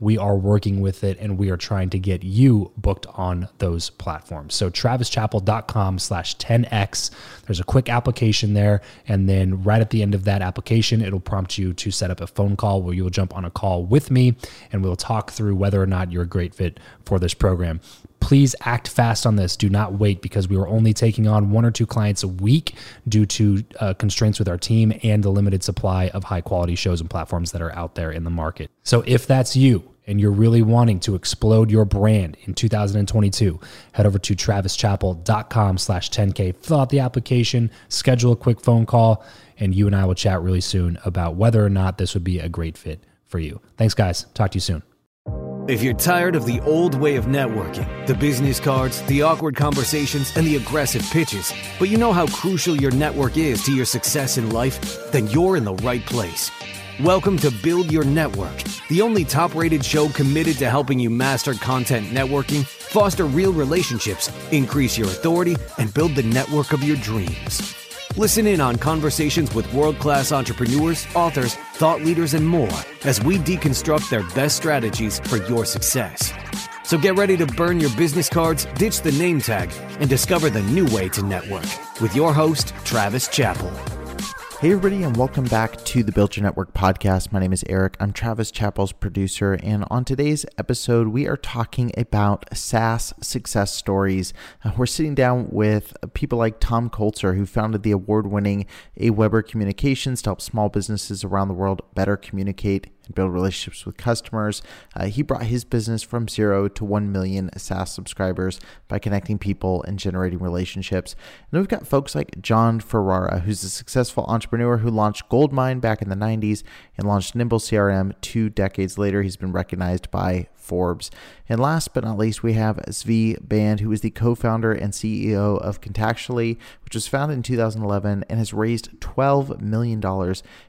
we are working with it and we are trying to get you booked on those platforms. So travischappell.com slash 10x. There's a quick application there. And then right at the end of that application, it'll prompt you to set up a phone call where you'll jump on a call with me and we'll talk through whether or not you're a great fit for this program please act fast on this. Do not wait because we were only taking on one or two clients a week due to uh, constraints with our team and the limited supply of high quality shows and platforms that are out there in the market. So if that's you, and you're really wanting to explode your brand in 2022, head over to travischappell.com slash 10K, fill out the application, schedule a quick phone call, and you and I will chat really soon about whether or not this would be a great fit for you. Thanks, guys. Talk to you soon. If you're tired of the old way of networking, the business cards, the awkward conversations, and the aggressive pitches, but you know how crucial your network is to your success in life, then you're in the right place. Welcome to Build Your Network, the only top rated show committed to helping you master content networking, foster real relationships, increase your authority, and build the network of your dreams. Listen in on conversations with world class entrepreneurs, authors, thought leaders, and more as we deconstruct their best strategies for your success. So get ready to burn your business cards, ditch the name tag, and discover the new way to network with your host, Travis Chappell. Hey, everybody, and welcome back to the Build Your Network podcast. My name is Eric. I'm Travis Chappell's producer, and on today's episode, we are talking about SaaS success stories. Uh, we're sitting down with people like Tom Kulzer, who founded the award winning AWeber Communications to help small businesses around the world better communicate and build relationships with customers. Uh, he brought his business from zero to 1 million SaaS subscribers by connecting people and generating relationships. And then we've got folks like Jon Ferrara, who's a successful entrepreneur who launched Goldmine back in the 90s and launched Nimble CRM two decades later. He's been recognized by Forbes. And last but not least, we have Zvi Band, who is the co founder and CEO of Contactually, which was founded in 2011 and has raised $12 million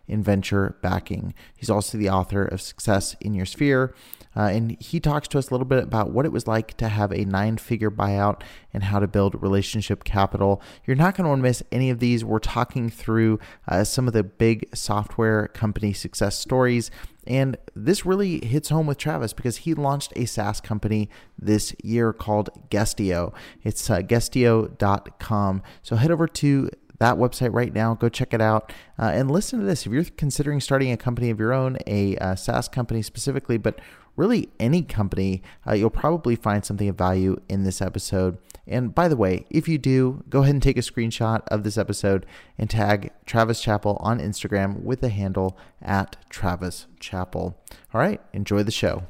in venture backing. He's also the author of Success in Your Sphere. Uh, and he talks to us a little bit about what it was like to have a nine figure buyout and how to build relationship capital. You're not going to want to miss any of these. We're talking through uh, some of the big software company success stories and this really hits home with Travis because he launched a SaaS company this year called Guestio. It's uh, guestio.com. So head over to that website right now. Go check it out uh, and listen to this. If you're considering starting a company of your own, a uh, SaaS company specifically, but really any company, uh, you'll probably find something of value in this episode. And by the way, if you do, go ahead and take a screenshot of this episode and tag Travis Chappell on Instagram with the handle at Travis Chappell. All right, enjoy the show.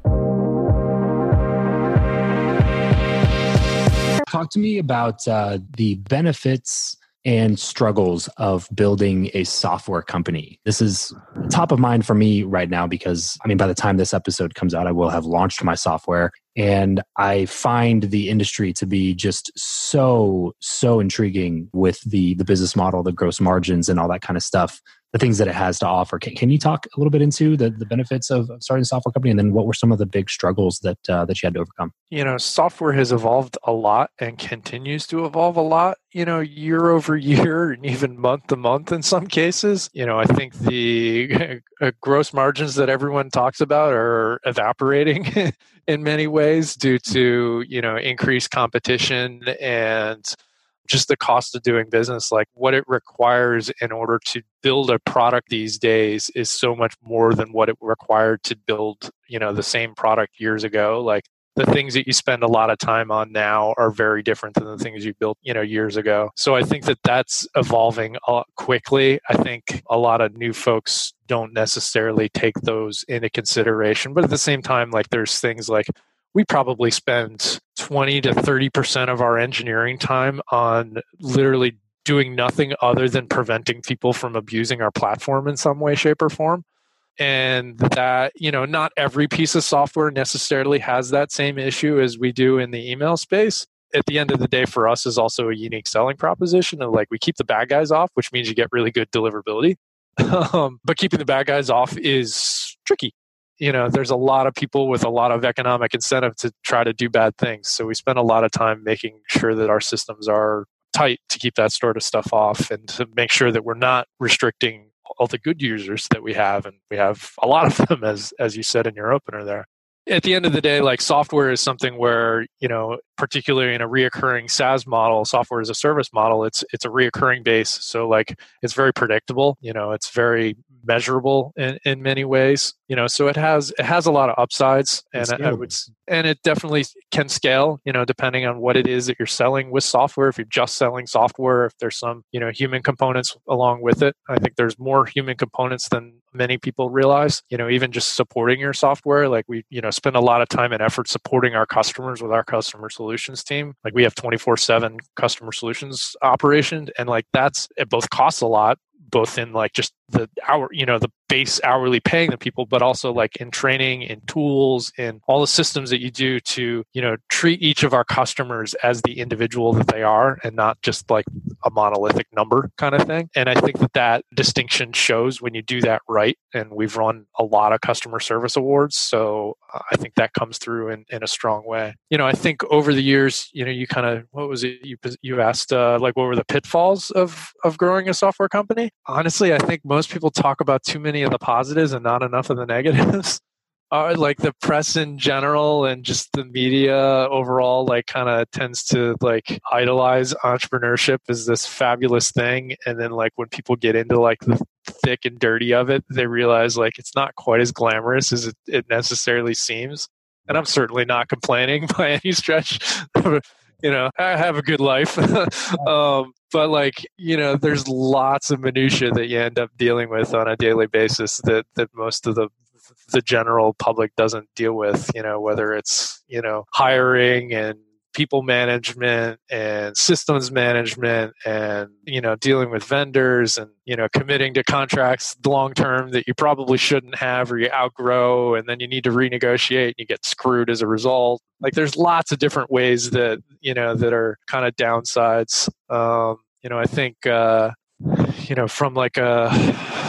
Talk to me about uh, the benefits and struggles of building a software company. This is top of mind for me right now because, I mean, by the time this episode comes out, I will have launched my software. And I find the industry to be just so, so intriguing with the, the business model, the gross margins, and all that kind of stuff. The things that it has to offer. Can, can you talk a little bit into the, the benefits of, starting a software company, and then what were some of the big struggles that uh, that you had to overcome? You know, software has evolved a lot and continues to evolve a lot. You know, year over year and even month to month in some cases. You know, I think the uh, gross margins that everyone talks about are evaporating in many ways due to you know increased competition and just the cost of doing business like what it requires in order to build a product these days is so much more than what it required to build you know the same product years ago. Like the things that you spend a lot of time on now are very different than the things you built you know years ago. So i think that that's evolving quickly. I think a lot of new folks don't necessarily take those into consideration but at the same time like there's things like we probably spend 20 to 30% of our engineering time on literally doing nothing other than preventing people from abusing our platform in some way shape or form. And that you know not every piece of software necessarily has that same issue as we do in the email space. At the end of the day for us is also a unique selling proposition of like we keep the bad guys off which means you get really good deliverability. Um, but keeping the bad guys off is tricky you know there's a lot of people with a lot of economic incentive to try to do bad things so we spend a lot of time making sure that our systems are tight to keep that sort of stuff off and to make sure that we're not restricting all the good users that we have and we have a lot of them as as you said in your opener there at the end of the day like software is something where you know particularly in a reoccurring SaaS model, software as a service model, it's it's a reoccurring base. So like it's very predictable. You know, it's very measurable in, in many ways. You know, so it has it has a lot of upsides, and I would and it definitely can scale. You know, depending on what it is that you're selling with software. If you're just selling software, if there's some you know human components along with it, I think there's more human components than many people realize. You know, even just supporting your software, like we you know spend a lot of time and effort supporting our customers with our customer solutions team. Like we have 24 7 customer solutions operation. And like that's, it both costs a lot, both in like just the hour you know the base hourly paying the people but also like in training in tools in all the systems that you do to you know treat each of our customers as the individual that they are and not just like a monolithic number kind of thing. And i think that that distinction shows when you do that right and we've run a lot of customer service awards so uh, i think that comes through in, in a strong way. You know i think over the years you know you kind of what was it you you asked uh, like what were the pitfalls of of growing a software company? Honestly i think most most people talk about too many of the positives and not enough of the negatives. Uh, like the press in general and just the media overall like kind of tends to like idolize entrepreneurship as this fabulous thing and then like when people get into like the thick and dirty of it they realize like it's not quite as glamorous as it, it necessarily seems and i'm certainly not complaining by any stretch you know i have a good life. Um, but like you know there's lots of minutia that you end up dealing with on a daily basis that that most of the the general public doesn't deal with you know whether it's you know hiring and people management and systems management and you know dealing with vendors and you know committing to contracts long term that you probably shouldn't have or you outgrow and then you need to renegotiate and you get screwed as a result. Like there's lots of different ways that you know that are kind of downsides. Um, you know i think uh, you know from like a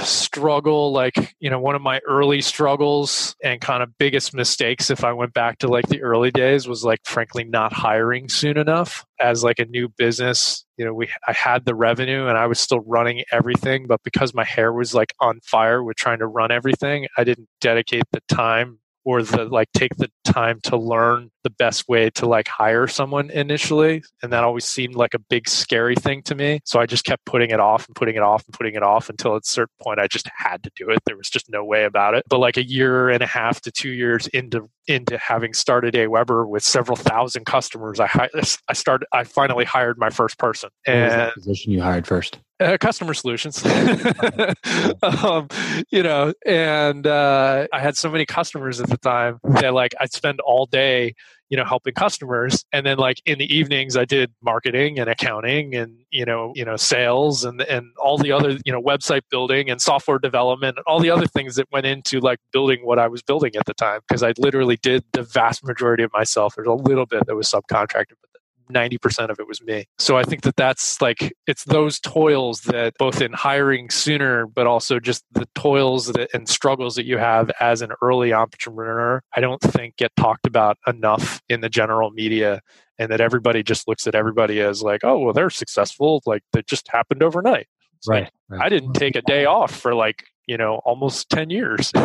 struggle like you know one of my early struggles and kind of biggest mistakes if i went back to like the early days was like frankly not hiring soon enough. As like a new business you know we i had the revenue and i was still running everything but because my hair was like on fire with trying to run everything i didn't dedicate the time or the like take the time to learn the best way to like hire someone initially and that always seemed like a big scary thing to me. So i just kept putting it off and putting it off and putting it off until at a certain point i just had to do it. There was just no way about it. But like a year and a half to two years into into having started Aweber with several thousand customers i i started i finally hired my first person. And position you hired first? Uh, customer solutions. Um, you know and uh, i had so many customers at the time that like i'd spend all day you know helping customers. And then like in the evenings i did marketing and accounting and you know you know sales and and all the other you know website building and software development and all the other things that went into like building what i was building at the time. Because i literally did the vast majority of myself. There's a little bit that was subcontracted but 90% of it was me. So I think that that's like, it's those toils that both in hiring sooner, but also just the toils that, and struggles that you have as an early entrepreneur, I don't think get talked about enough in the general media. And that everybody just looks at everybody as like, oh, well, they're successful. Like that just happened overnight. right, right. I didn't take a day off for like you know almost 10 years.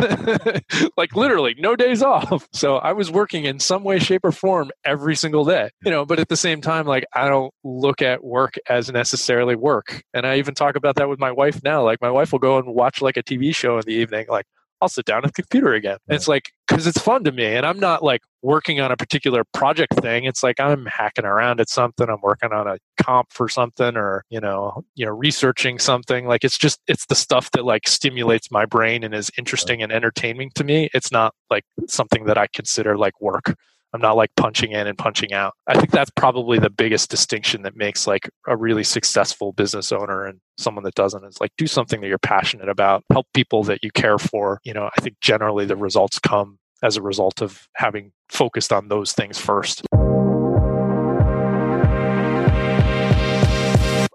Like literally no days off. So i was working in some way shape or form every single day you know but at the same time like i don't look at work as necessarily work. And i even talk about that with my wife now. Like my wife will go and watch like a tv show in the evening like I'll sit down at the computer again. And it's like, because it's fun to me. And I'm not like working on a particular project thing. It's like I'm hacking around at something. I'm working on a comp for something or, you know, you know, researching something. Like it's just, it's the stuff that like stimulates my brain and is interesting and entertaining to me. It's not like something that I consider like work. I'm not like punching in and punching out. I think that's probably the biggest distinction that makes like a really successful business owner and someone that doesn't is like do something that you're passionate about, help people that you care for. You know, I think generally the results come as a result of having focused on those things first.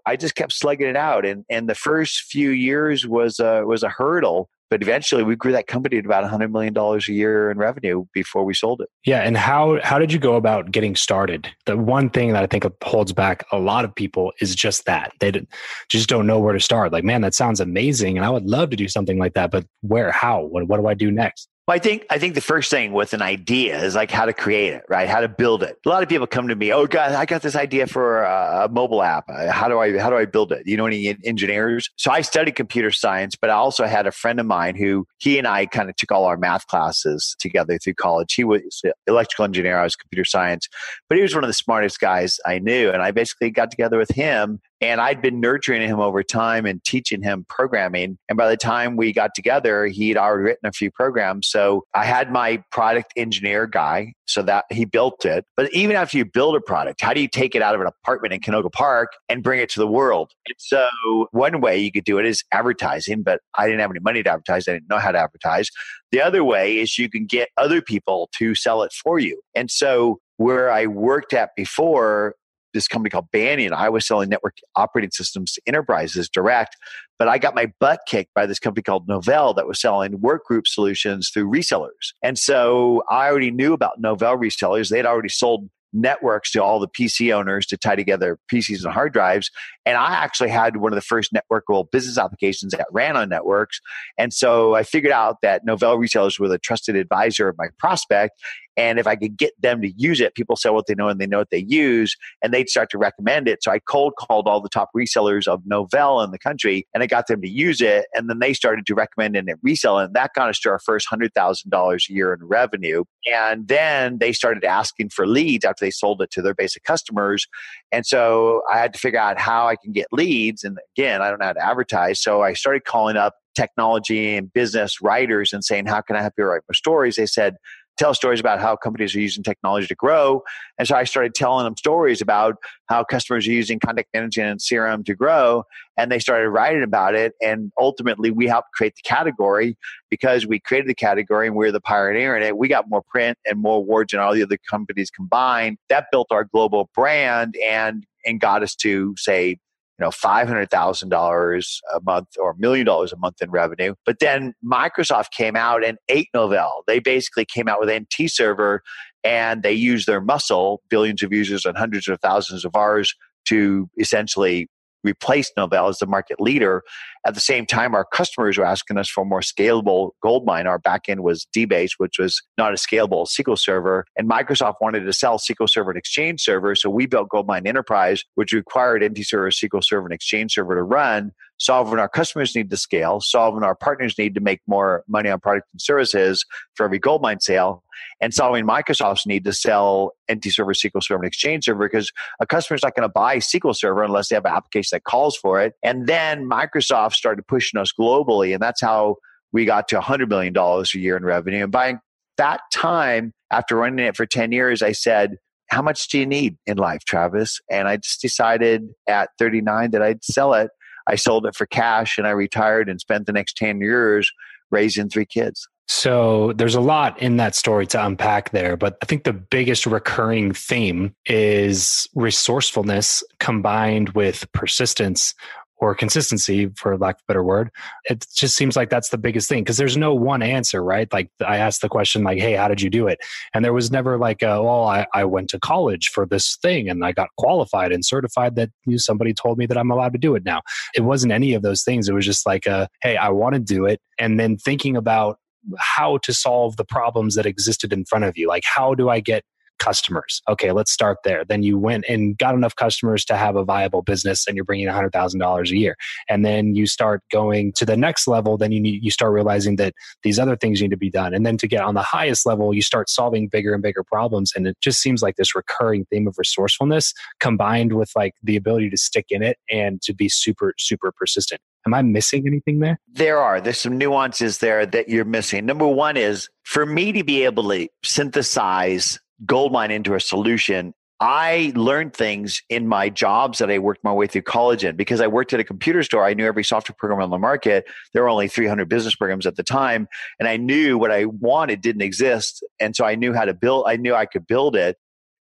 I just kept slugging it out, and and the first few years was a was a hurdle. But eventually, we grew that company to about hundred million dollars a year in revenue before we sold it. Yeah, and how how did you go about getting started? The one thing that I think holds back a lot of people is just that they just don't know where to start. Like, man, that sounds amazing, and I would love to do something like that, but where? How? What? What do I do next? Well, I think I think the first thing with an idea is like how to create it, right? How to build it. A lot of people come to me, "Oh God, I got this idea for a, mobile app. Uh, how do I how do I build it?" You know any engineers? So I studied computer science, but I also had a friend of mine who he and I kind of took all our math classes together through college. He was electrical engineer, I was computer science, but he was one of the smartest guys I knew, and I basically got together with him and I'd been nurturing him over time and teaching him programming. And by the time we got together, he'd already written a few programs. So I had my product engineer guy, so that he built it. But even after you build a product, how do you take it out of an apartment in Canoga Park and bring it to the world? And so one way you could do it is advertising, but I didn't have any money to advertise. I didn't know how to advertise. The other way is you can get other people to sell it for you. And so where I worked at before, this company called Banyan. I was selling network operating systems to enterprises direct, but I got my butt kicked by this company called Novell that was selling workgroup solutions through resellers. And so I already knew about Novell resellers. They had already sold networks to all the PC owners to tie together PCs and hard drives. And I actually had one of the first networkable business applications that ran on networks. And so I figured out that Novell resellers were the trusted advisor of my prospect. And if I could get them to use it, people sell what they know and they know what they use, and they'd start to recommend it. So I cold called all the top resellers of Novell in the country, and I got them to use it. And then they started to recommend and resell. And that got us to our first $100,000 a year in revenue. And then they started asking for leads after they sold it to their basic customers. And so I had to figure out how I can get leads. And again, I don't know how to advertise. So I started calling up technology and business writers and saying, How can I help you write more stories? They said, tell stories about how companies are using technology to grow. And so I started telling them stories about how customers are using contact management and CRM to grow. And they started writing about it. And ultimately, we helped create the category because we created the category and we are the pioneer in it. We got more print and more awards than all the other companies combined. That built our global brand and and got us to say you know $500,000 a month or a million dollars a month in revenue. But then Microsoft came out and ate Novell. They basically came out with NT server and they used their muscle, billions of users and hundreds of thousands of ours to essentially replaced Novell as the market leader. At the same time, our customers were asking us for a more scalable Goldmine. Our backend was DBase, which was not a scalable SQL server. And Microsoft wanted to sell SQL Server and Exchange Server. So we built Goldmine Enterprise, which required NT Server, SQL Server, and Exchange Server to run solving our customers need to scale, solving our partners need to make more money on products and services for every Goldmine sale, and solving Microsoft's need to sell NT Server, SQL Server, and Exchange Server because a customer's not going to buy SQL Server unless they have an application that calls for it. And then Microsoft started pushing us globally, and that's how we got to $100 million a year in revenue. And by that time, after running it for 10 years, I said, how much do you need in life, Travis? And I just decided at 39 that I'd sell it I sold it for cash and I retired and spent the next 10 years raising three kids. So there's a lot in that story to unpack there, but I think the biggest recurring theme is resourcefulness combined with persistence or consistency for lack of a better word it just seems like that's the biggest thing because there's no one answer right? Like i asked the question like hey how did you do it? And there was never like a, well I, I went to college for this thing and i got qualified and certified that you somebody told me that i'm allowed to do it. Now it wasn't any of those things it was just like a, hey i want to do it and then thinking about how to solve the problems that existed in front of you like how do i get customers. Okay, let's start there. Then you went and got enough customers to have a viable business and you're bringing $100,000 a year. And then you start going to the next level, then you need you start realizing that these other things need to be done. And then to get on the highest level, you start solving bigger and bigger problems and it just seems like this recurring theme of resourcefulness combined with like the ability to stick in it and to be super super persistent. Am I missing anything there? There are. There's some nuances there that you're missing. Number one is for me to be able to synthesize goldmine into a solution I learned things in my jobs that I worked my way through college in because I worked at a computer store. I knew every software program on the market. There were only 300 business programs at the time. And I knew what I wanted didn't exist. And so I knew how to build, I knew I could build it.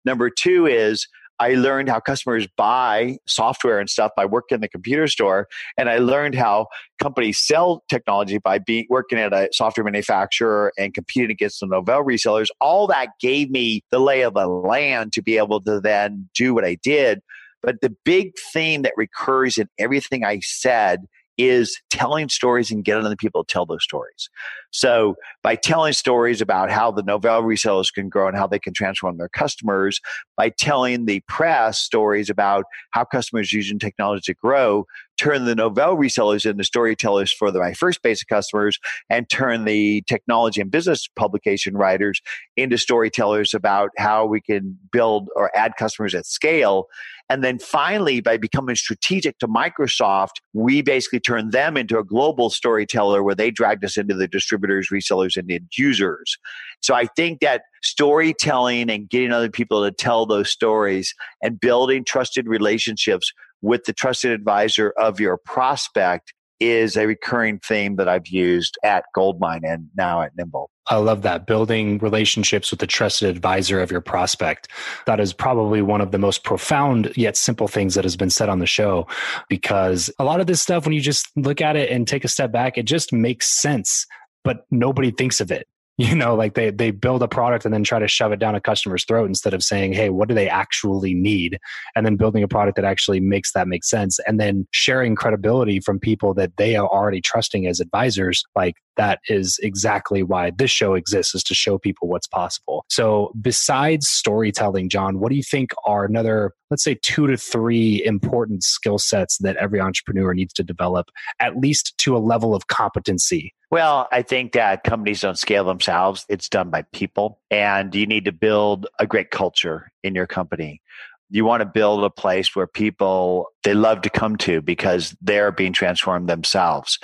Number two is I learned how customers buy software and stuff by working in the computer store. And I learned how companies sell technology by being working at a software manufacturer and competing against the Novell resellers. All that gave me the lay of the land to be able to then do what I did. But the big theme that recurs in everything I said is telling stories and getting other people to tell those stories. So by telling stories about how the Novell resellers can grow and how they can transform their customers, by telling the press stories about how customers using technology to grow, turn the Novell resellers into storytellers for the, my first base of customers, and turn the technology and business publication writers into storytellers about how we can build or add customers at scale. And then finally, by becoming strategic to Microsoft, we basically turned them into a global storyteller where they dragged us into the distributors, resellers, and end users. So I think that storytelling and getting other people to tell those stories and building trusted relationships with the trusted advisor of your prospect is a recurring theme that I've used at Goldmine and now at Nimble. I love that. Building relationships with the trusted advisor of your prospect. That is probably one of the most profound yet simple things that has been said on the show because a lot of this stuff, when you just look at it and take a step back, it just makes sense, but nobody thinks of it you know like they they build a product and then try to shove it down a customer's throat instead of saying hey what do they actually need and then building a product that actually makes that make sense and then sharing credibility from people that they are already trusting as advisors like that is exactly why this show exists is to show people what's possible so besides storytelling Jon what do you think are another let's say two to three important skill sets that every entrepreneur needs to develop at least to a level of competency well, I think that companies don't scale themselves. It's done by people. And you need to build a great culture in your company. You want to build a place where people they love to come to because they're being transformed themselves.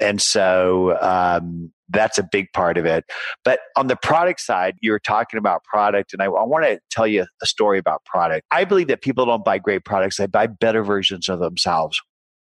And so um, that's a big part of it. But on the product side, you were talking about product, and I, I want to tell you a story about product. I believe that people don't buy great products, they buy better versions of themselves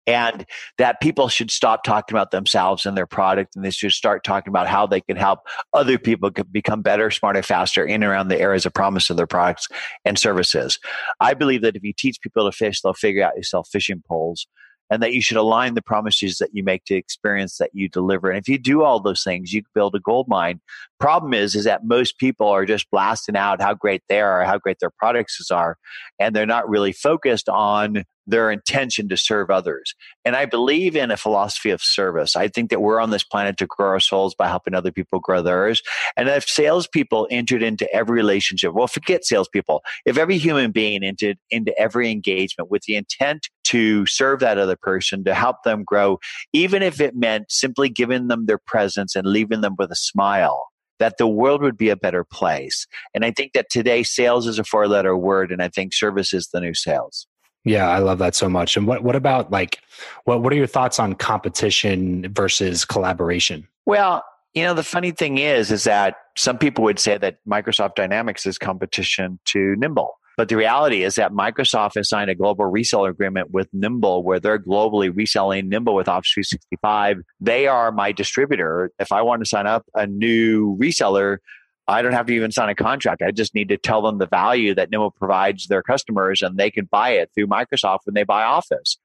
and that people should stop talking about themselves and their product and they should start talking about how they can help other people become better smarter faster in and around the areas of promise of their products and services i believe that if you teach people to fish they'll figure out yourself fishing poles and that you should align the promises that you make to experience that you deliver. And if you do all those things, you build a gold mine. Problem is, is that most people are just blasting out how great they are, how great their products are, and they're not really focused on their intention to serve others. And I believe in a philosophy of service. I think that we're on this planet to grow our souls by helping other people grow theirs. And if salespeople entered into every relationship, well, forget salespeople. If every human being entered into every engagement with the intent to serve that other person, to help them grow, even if it meant simply giving them their presence and leaving them with a smile, that the world would be a better place. And I think that today sales is a four letter word, and I think service is the new sales. Yeah, I love that so much. And what what about like what what are your thoughts on competition versus collaboration? Well, you know, the funny thing is is that some people would say that Microsoft Dynamics is competition to Nimble. But the reality is that Microsoft has signed a global reseller agreement with Nimble where they're globally reselling Nimble with Office 365. They are my distributor. If I want to sign up a new reseller, I don't have to even sign a contract. I just need to tell them the value that Nimble provides their customers and they can buy it through Microsoft when they buy Office.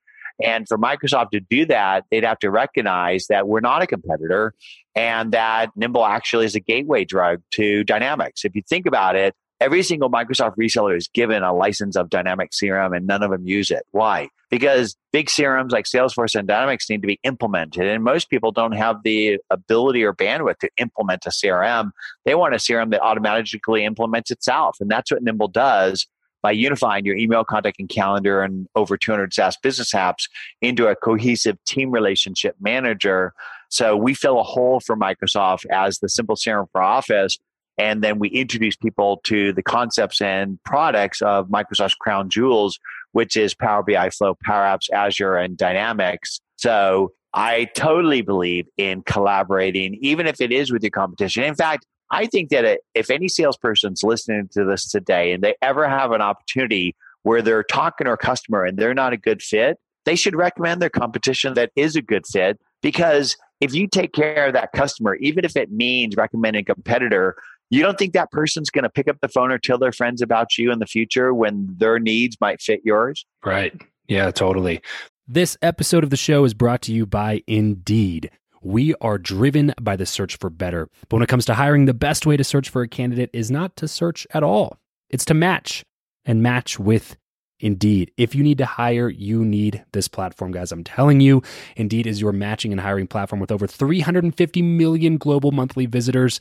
And for Microsoft to do that, they'd have to recognize that we're not a competitor and that Nimble actually is a gateway drug to Dynamics. If you think about it, every single Microsoft reseller is given a license of Dynamics CRM and none of them use it. Why? Because big CRMs like Salesforce and Dynamics need to be implemented. And most people don't have the ability or bandwidth to implement a CRM. They want a CRM that automatically implements itself. And that's what Nimble does by unifying your email, contact, and calendar and over 200 SaaS business apps into a cohesive team relationship manager. So we fill a hole for Microsoft as the simple CRM for Office. And then we introduce people to the concepts and products of Microsoft's crown jewels, which is Power BI, Flow, Power Apps, Azure, and Dynamics. So I totally believe in collaborating, even if it is with your competition. In fact, I think that if any salesperson's listening to this today and they ever have an opportunity where they're talking to a customer and they're not a good fit, they should recommend their competition that is a good fit because if you take care of that customer, even if it means recommending a competitor, you don't think that person's going to pick up the phone or tell their friends about you in the future when their needs might fit yours? Right. Yeah, totally. This episode of the show is brought to you by Indeed. We are driven by the search for better. But when it comes to hiring, the best way to search for a candidate is not to search at all, it's to match and match with Indeed. If you need to hire, you need this platform, guys. I'm telling you, Indeed is your matching and hiring platform with over 350 million global monthly visitors,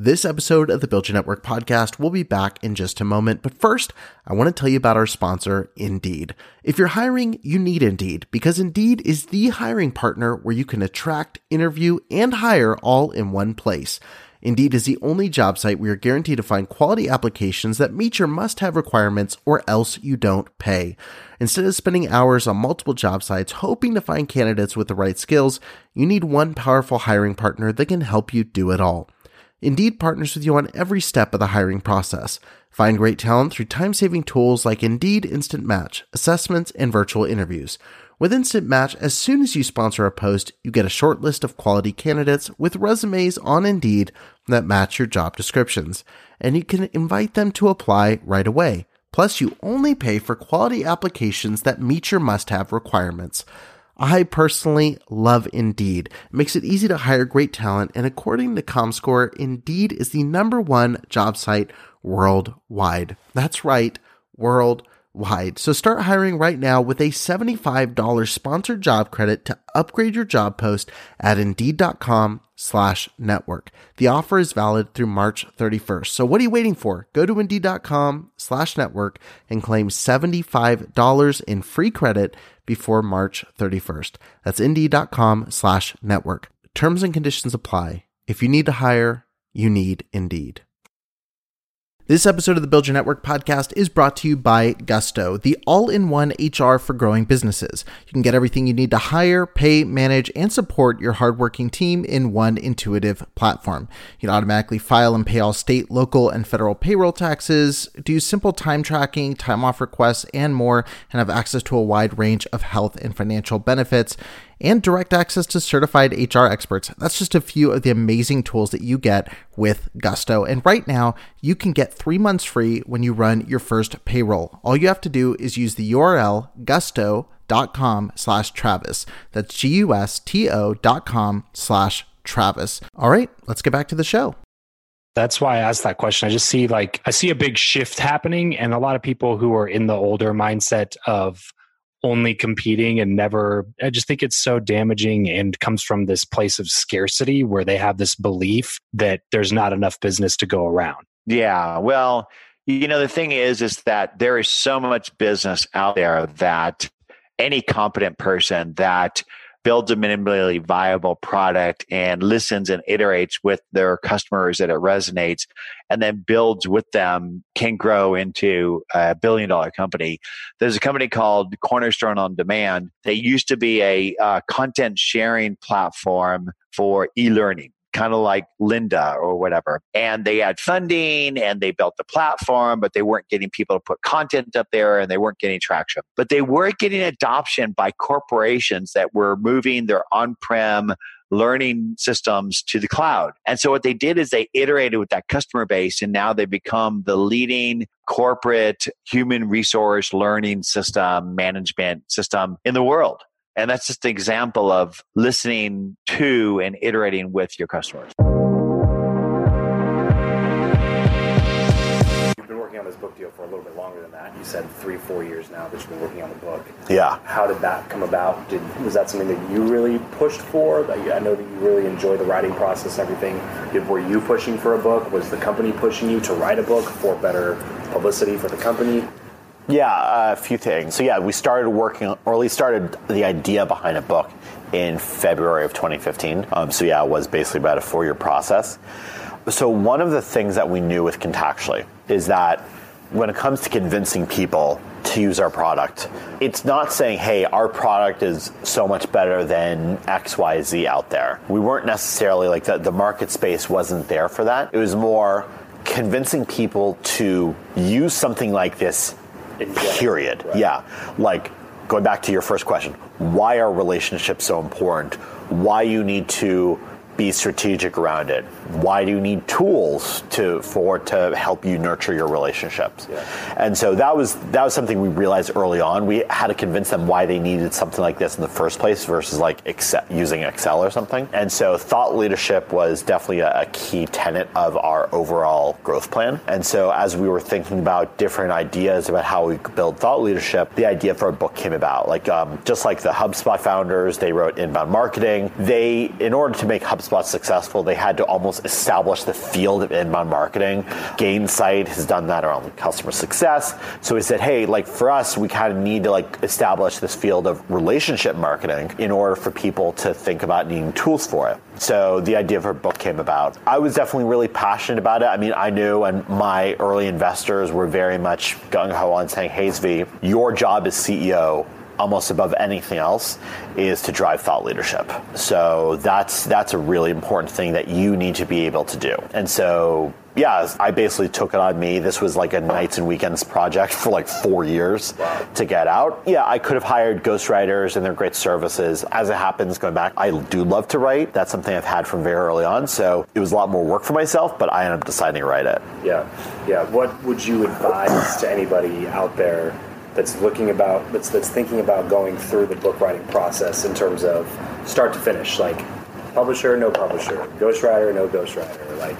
This episode of the Build Your Network podcast will be back in just a moment, but first, I want to tell you about our sponsor, Indeed. If you're hiring, you need Indeed because Indeed is the hiring partner where you can attract, interview, and hire all in one place. Indeed is the only job site where you're guaranteed to find quality applications that meet your must have requirements or else you don't pay. Instead of spending hours on multiple job sites hoping to find candidates with the right skills, you need one powerful hiring partner that can help you do it all. Indeed partners with you on every step of the hiring process. Find great talent through time saving tools like Indeed Instant Match, assessments, and virtual interviews. With Instant Match, as soon as you sponsor a post, you get a short list of quality candidates with resumes on Indeed that match your job descriptions, and you can invite them to apply right away. Plus, you only pay for quality applications that meet your must have requirements. I personally love Indeed. It makes it easy to hire great talent, and according to ComScore, Indeed is the number one job site worldwide. That's right, worldwide. So start hiring right now with a $75 sponsored job credit to upgrade your job post at indeed.com slash network. The offer is valid through March 31st. So what are you waiting for? Go to indeed.com slash network and claim $75 in free credit before March 31st. That's indeed.com slash network. Terms and conditions apply. If you need to hire, you need Indeed. This episode of the Build Your Network podcast is brought to you by Gusto, the all in one HR for growing businesses. You can get everything you need to hire, pay, manage, and support your hardworking team in one intuitive platform. You can automatically file and pay all state, local, and federal payroll taxes, do simple time tracking, time off requests, and more, and have access to a wide range of health and financial benefits and direct access to certified HR experts. That's just a few of the amazing tools that you get with Gusto. And right now, you can get three months free when you run your first payroll. All you have to do is use the URL gusto.com slash Travis. That's G-U-S-T-O dot com slash Travis. All right, let's get back to the show. That's why I asked that question. I just see like I see a big shift happening and a lot of people who are in the older mindset of only competing and never i just think it's so damaging and comes from this place of scarcity where they have this belief that there's not enough business to go around. Yeah well you know the thing is is that there is so much business out there that any competent person that builds a minimally viable product and listens and iterates with their customers that it resonates and then builds with them can grow into a billion dollar company. There's a company called Cornerstone on Demand. They used to be a uh, content sharing platform for e-learning kind of like Lynda or whatever. And they had funding and they built the platform, but they weren't getting people to put content up there and they weren't getting traction. But they were getting adoption by corporations that were moving their on prem learning systems to the cloud. And so what they did is they iterated with that customer base and now they become the leading corporate human resource learning system management system in the world. And that's just an example of listening to and iterating with your customers. You've been working on this book deal for a little bit longer than that. You said three, four years now that you've been working on the book. Yeah. How did that come about? Did was that something that you really pushed for? I know that you really enjoy the writing process and everything. Did, were you pushing for a book? Was the company pushing you to write a book for better publicity for the company? Yeah, a few things. So yeah, we started working, or at least started the idea behind a book in February of 2015. Um, so yeah, it was basically about a four-year process. So one of the things that we knew with Contactually is that when it comes to convincing people to use our product, it's not saying, hey, our product is so much better than XYZ out there. We weren't necessarily like the, the market space wasn't there for that. It was more convincing people to use something like this period. Right. Yeah. Like going back to your first question, why are relationships so important? Why you need to be strategic around it. Why do you need tools to for to help you nurture your relationships? Yeah. And so that was that was something we realized early on. We had to convince them why they needed something like this in the first place versus like Excel, using Excel or something. And so thought leadership was definitely a, a key tenet of our overall growth plan. And so as we were thinking about different ideas about how we could build thought leadership, the idea for a book came about. Like um, just like the HubSpot founders, they wrote inbound marketing. They in order to make HubSpot HubSpot successful, they had to almost establish the field of inbound marketing. Gainsight has done that around customer success. So we said, hey, like for us, we kind of need to like establish this field of relationship marketing in order for people to think about needing tools for it. So the idea of her book came about. I was definitely really passionate about it. I mean, I knew, and my early investors were very much gung ho on saying, hey, Zvi, your job as CEO almost above anything else is to drive thought leadership. So that's that's a really important thing that you need to be able to do. And so yeah, I basically took it on me. This was like a nights and weekends project for like four years to get out. Yeah, I could have hired ghostwriters and they're great services. As it happens, going back, I do love to write. That's something I've had from very early on. So it was a lot more work for myself, but I ended up deciding to write it. Yeah. Yeah. What would you advise to anybody out there that's looking about that's that's thinking about going through the book writing process in terms of start to finish, like publisher, no publisher, ghostwriter, no ghostwriter, like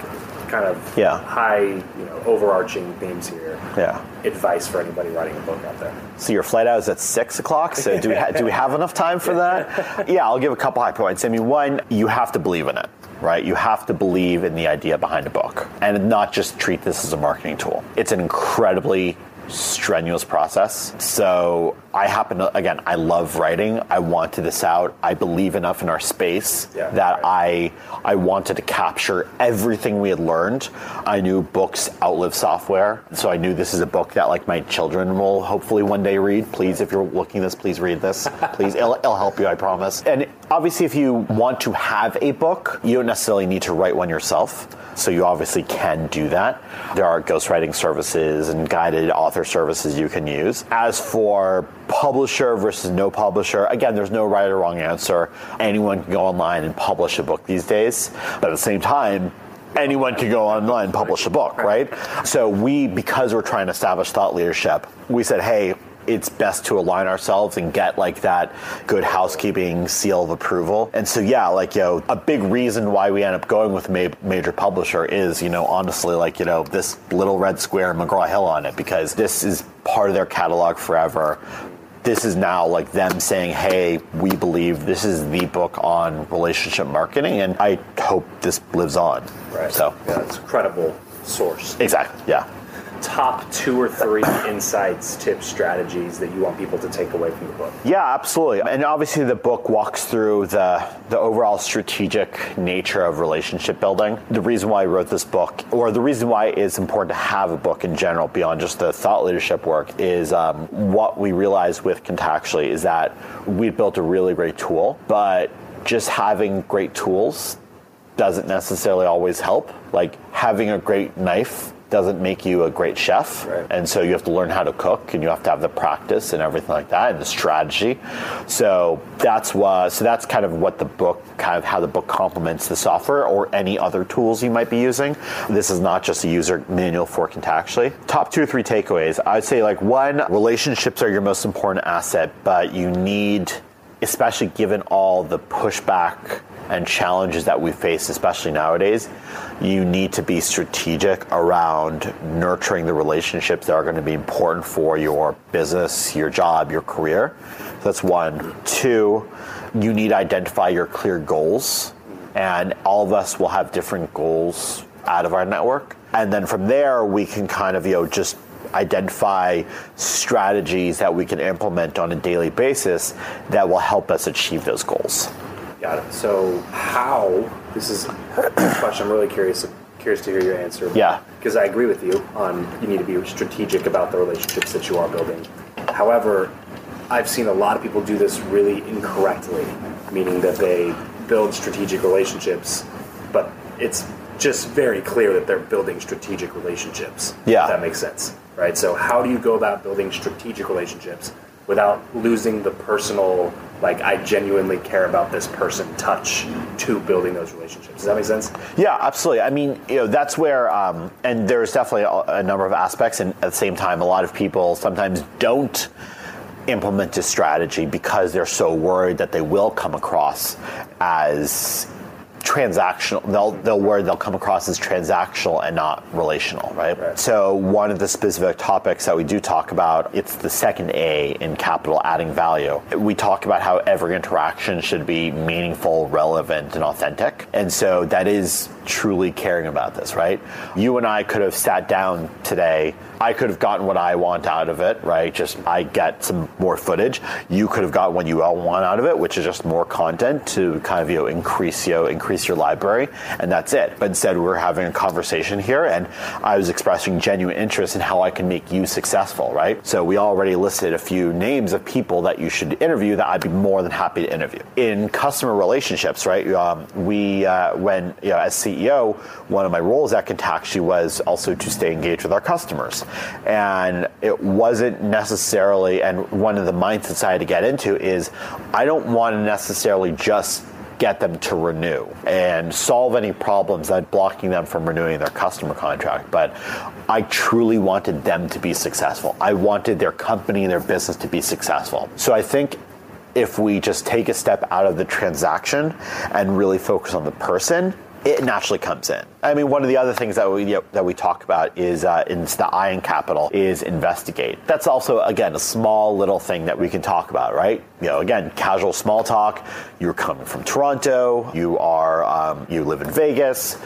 kind of yeah. high, you know, overarching themes here. Yeah. Advice for anybody writing a book out there. So your flight out is at six o'clock. So do we ha- do we have enough time for that? yeah, I'll give a couple high points. I mean, one, you have to believe in it right? You have to believe in the idea behind a book and not just treat this as a marketing tool. It's an incredibly strenuous process. So I happen to, again, I love writing. I wanted this out. I believe enough in our space Yeah, that I I wanted to capture everything we had learned. I knew books outlive software, so I knew this is a book that like my children will hopefully one day read. Please, if you're looking at this, please read this. Please, it'll, it'll help you, I promise. And obviously, if you want to have a book, you don't necessarily need to write one yourself. So you obviously can do that. There are ghostwriting services and guided author services you can use. As for publisher versus no publisher, again, there's no right or wrong answer. Anyone can go online and publish a book these days. But at the same time, anyone can go online and publish a book, right? So we, because we're trying to establish thought leadership, we said, hey, it's best to align ourselves and get like that good housekeeping seal of approval. And so, yeah, like, you know, a big reason why we end up going with ma- major publisher is, you know, honestly, like, you know, this little red square McGraw Hill on it because this is part of their catalog forever. This is now like them saying, hey, we believe this is the book on relationship marketing, and I hope this lives on. Right. So, yeah, it's a credible source. exactly, yeah. Top two or three insights, tips, strategies that you want people to take away from the book. Yeah, absolutely. And obviously, the book walks through the the overall strategic nature of relationship building. The reason why I wrote this book, or the reason why it's important to have a book in general beyond just the thought leadership work, is um, what we realized with Contactually is that we built a really great tool, but just having great tools doesn't necessarily always help. Like having a great knife doesn't make you a great chef. Right. And so you have to learn how to cook and you have to have the practice and everything like that and the strategy. So that's what so that's kind of what the book kind of how the book complements the software or any other tools you might be using. This is not just a user manual for Contactually. Top two or three takeaways. I'd say like one, relationships are your most important asset, but you need especially given all the pushback and challenges that we face, especially nowadays, you need to be strategic around nurturing the relationships that are going to be important for your business, your job, your career. That's one. Two, you need to identify your clear goals, and all of us will have different goals out of our network. And then from there, we can kind of, you know, just identify strategies that we can implement on a daily basis that will help us achieve those goals. Got it. So, how? This is a question. I'm really curious curious to hear your answer. Yeah. Because I agree with you on you need to be strategic about the relationships that you are building. However, I've seen a lot of people do this really incorrectly, meaning that they build strategic relationships, but it's just very clear that they're building strategic relationships. Yeah. If that makes sense. Right? So how do you go about building strategic relationships without losing the personal like I genuinely care about this person touch to building those relationships. Does that make sense? Yeah, absolutely. I mean, you know, that's where, um, and there's definitely a, a number of aspects, and at the same time, a lot of people sometimes don't implement a strategy because they're so worried that they will come across as transactional they'll they'll worry they'll come across as transactional and not relational right? Right. so one of the specific topics that we do talk about it's the second a in capital adding value we talk about how every interaction should be meaningful relevant and authentic and so that is truly caring about this right you and i could have sat down today I could have gotten what I want out of it, right? Just I get some more footage. You could have got what you all want out of it, which is just more content to kind of you know increase you know, increase your library, and that's it. But instead, we're having a conversation here, and I was expressing genuine interest in how I can make you successful, right? So we already listed a few names of people that you should interview that I'd be more than happy to interview. In customer relationships, right? Um, we uh, when you know as CEO, one of my roles at Contactually was also to stay engaged with our customers and it wasn't necessarily and one of the mindsets i had to get into is i don't want to necessarily just get them to renew and solve any problems that blocking them from renewing their customer contract. But i truly wanted them to be successful. I wanted their company and their business to be successful. So i think if we just take a step out of the transaction and really focus on the person it naturally comes in. I mean, one of the other things that we you know, that we talk about is uh, in the I in capital is investigate. That's also again a small little thing that we can talk about, right? You know, again, casual small talk. You're coming from Toronto. You are um, you live in Vegas.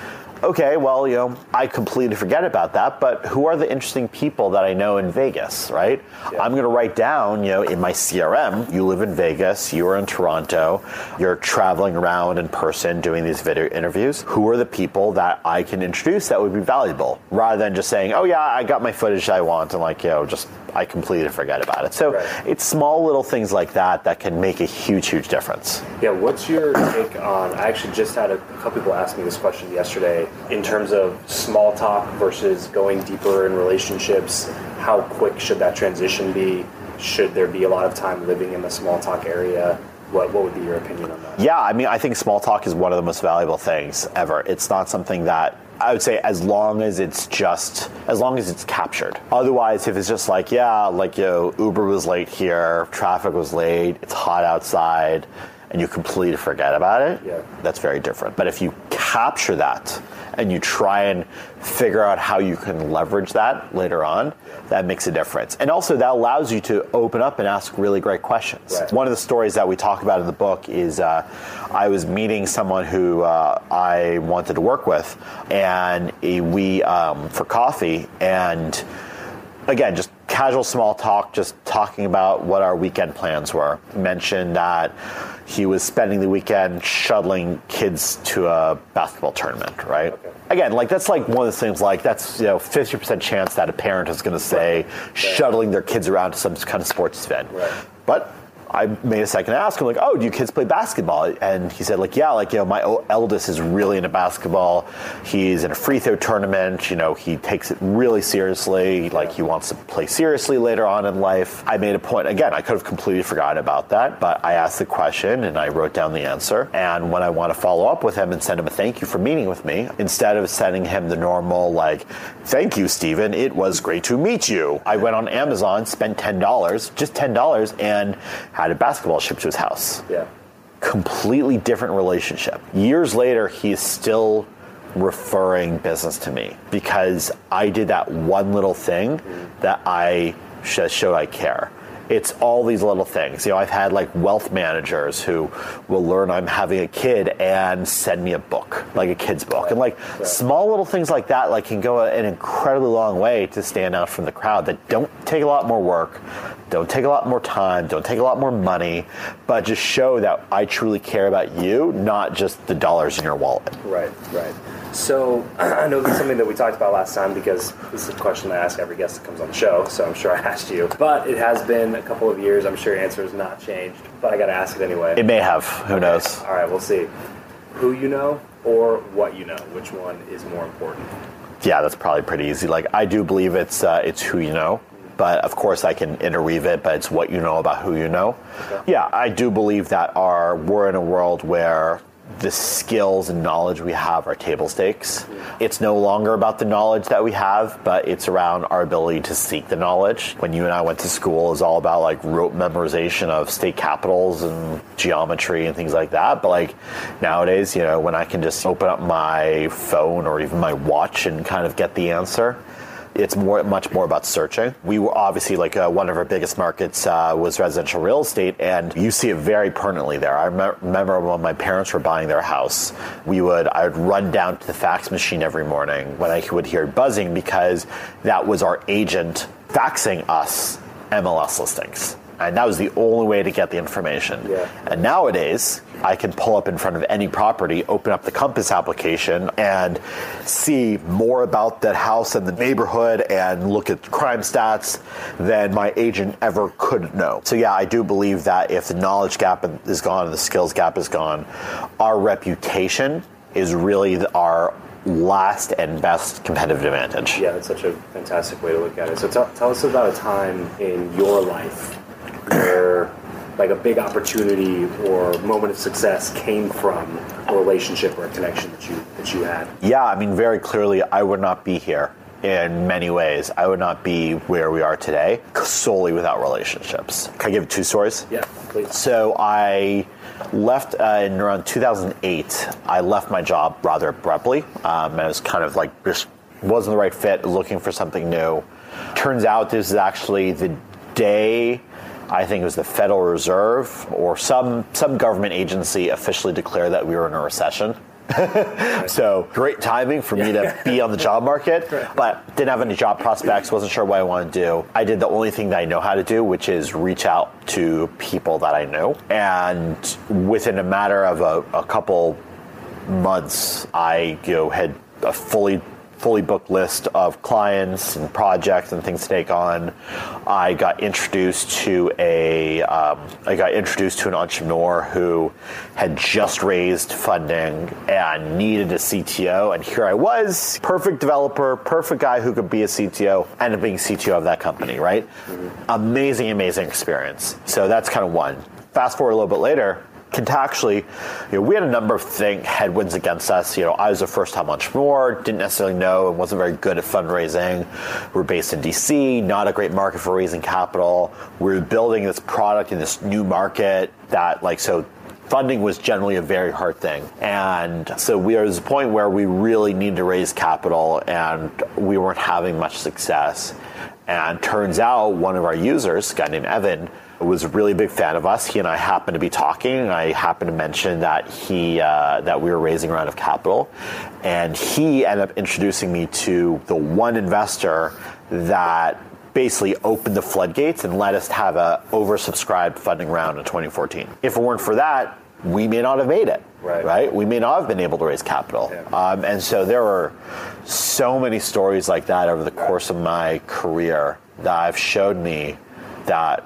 Okay, well, you know, I completely forget about that, but who are the interesting people that I know in Vegas, right? Yeah. I'm going to write down, you know, in my CRM, you live in Vegas, you are in Toronto, you're traveling around in person doing these video interviews. Who are the people that I can introduce that would be valuable rather than just saying, oh, yeah, I got my footage I want and like, you know, just I completely forget about it. So right. it's small little things like that that can make a huge, huge difference. Yeah, what's your take on? I actually just had a couple people ask me this question yesterday in terms of small talk versus going deeper in relationships. How quick should that transition be? Should there be a lot of time living in the small talk area? What, what would be your opinion on that? Yeah, I mean, I think small talk is one of the most valuable things ever. It's not something that I would say as long as it's just as long as it's captured. Otherwise, if it's just like yeah, like you know, Uber was late here, traffic was late, it's hot outside, and you completely forget about it, yeah. that's very different. But if you capture that and you try and figure out how you can leverage that later on, that makes a difference. And also, that allows you to open up and ask really great questions. Right. One of the stories that we talk about in the book is uh, I was meeting someone who uh, I wanted to work with, and we um, for coffee, and again, just casual small talk, just talking about what our weekend plans were. Mentioned that he was spending the weekend shuttling kids to a basketball tournament, right? Okay. Again, like that's like one of the things like that's you know fifty percent chance that a parent is going to say right. shuttling their kids around to some kind of sports event. Right. But I made a second ask him like, "Oh, do you kids play basketball?" And he said like, "Yeah, like you know, my eldest is really into basketball. He's in a free throw tournament. You know, he takes it really seriously. Like he wants to play seriously later on in life." I made a point again. I could have completely forgotten about that, but I asked the question and I wrote down the answer. And when I want to follow up with him and send him a thank you for meeting with me, instead of sending him the normal like, "Thank you, Stephen. It was great to meet you," I went on Amazon, spent ten dollars, just ten dollars, and had a basketball shipped to his house. Yeah. Completely different relationship. Years later, he's still referring business to me because I did that one little thing that I showed I care it's all these little things. You know, I've had like wealth managers who will learn I'm having a kid and send me a book, like a kid's book. And like small little things like that like can go an incredibly long way to stand out from the crowd that don't take a lot more work, don't take a lot more time, don't take a lot more money, but just show that I truly care about you, not just the dollars in your wallet. Right, right. So I know this is something that we talked about last time because this is a question I ask every guest that comes on the show. So I'm sure I asked you, but it has been a couple of years. I'm sure your answer has not changed, but I got to ask it anyway. It may have. Who okay. knows? All right, we'll see. Who you know or what you know? Which one is more important? Yeah, that's probably pretty easy. Like I do believe it's uh, it's who you know but of course I can interweave it, but it's what you know about who you know. Okay. Yeah, I do believe that our we're in a world where the skills and knowledge we have are table stakes. It's no longer about the knowledge that we have, but it's around our ability to seek the knowledge. When you and I went to school, it was all about like rote memorization of state capitals and geometry and things like that. But like nowadays, you know, when I can just open up my phone or even my watch and kind of get the answer, it's more much more about searching. We were obviously like uh, one of our biggest markets uh, was residential real estate, and you see it very permanently there. I rem- remember when my parents were buying their house, we would I would run down to the fax machine every morning when I would hear buzzing because that was our agent faxing us MLS listings. And that was the only way to get the information. Yeah. And nowadays, I can pull up in front of any property, open up the Compass application, and see more about that house and the neighborhood and look at crime stats than my agent ever could know. So, yeah, I do believe that if the knowledge gap is gone and the skills gap is gone, our reputation is really our last and best competitive advantage. Yeah, that's such a fantastic way to look at it. So, t- tell us about a time in your life where like a big opportunity or moment of success came from a relationship or a connection that you that you had? Yeah, I mean, very clearly, I would not be here in many ways. I would not be where we are today solely without relationships. Can I give two stories? Yeah, please. So I left uh, in around 2008. I left my job rather abruptly, um, and it was kind of like just wasn't the right fit. Looking for something new. Turns out this is actually the day I think it was the Federal Reserve or some some government agency officially declared that we were in a recession. so great timing for me to be on the job market, but didn't have any job prospects, wasn't sure what I wanted to do. I did the only thing that I know how to do, which is reach out to people that I know. And within a matter of a, a couple months, I you know, had a fully fully booked list of clients and projects and things to take on. I got introduced to a um, I got introduced to an entrepreneur who had just raised funding and needed a CTO, and here I was, perfect developer, perfect guy who could be a CTO, ended up being CTO of that company. Right? Amazing, amazing experience. So that's kind of one. Fast forward a little bit later, contactually, you know, we had a number of thing headwinds against us. You know, I was a first-time entrepreneur, didn't necessarily know, and wasn't very good at fundraising. We're based in DC, not a great market for raising capital. We are building this product in this new market that, like, so funding was generally a very hard thing. And so we are at a point where we really need to raise capital, and we weren't having much success. And turns out one of our users, a guy named Evan, was a really big fan of us. He and I happened to be talking, and I happened to mention that he uh, that we were raising a round of capital, and he ended up introducing me to the one investor that basically opened the floodgates and let us have a oversubscribed funding round in 2014. If it weren't for that, we may not have made it. Right. right? We may not have been able to raise capital. Yeah. Um, and so there were so many stories like that over the course of my career that have showed me that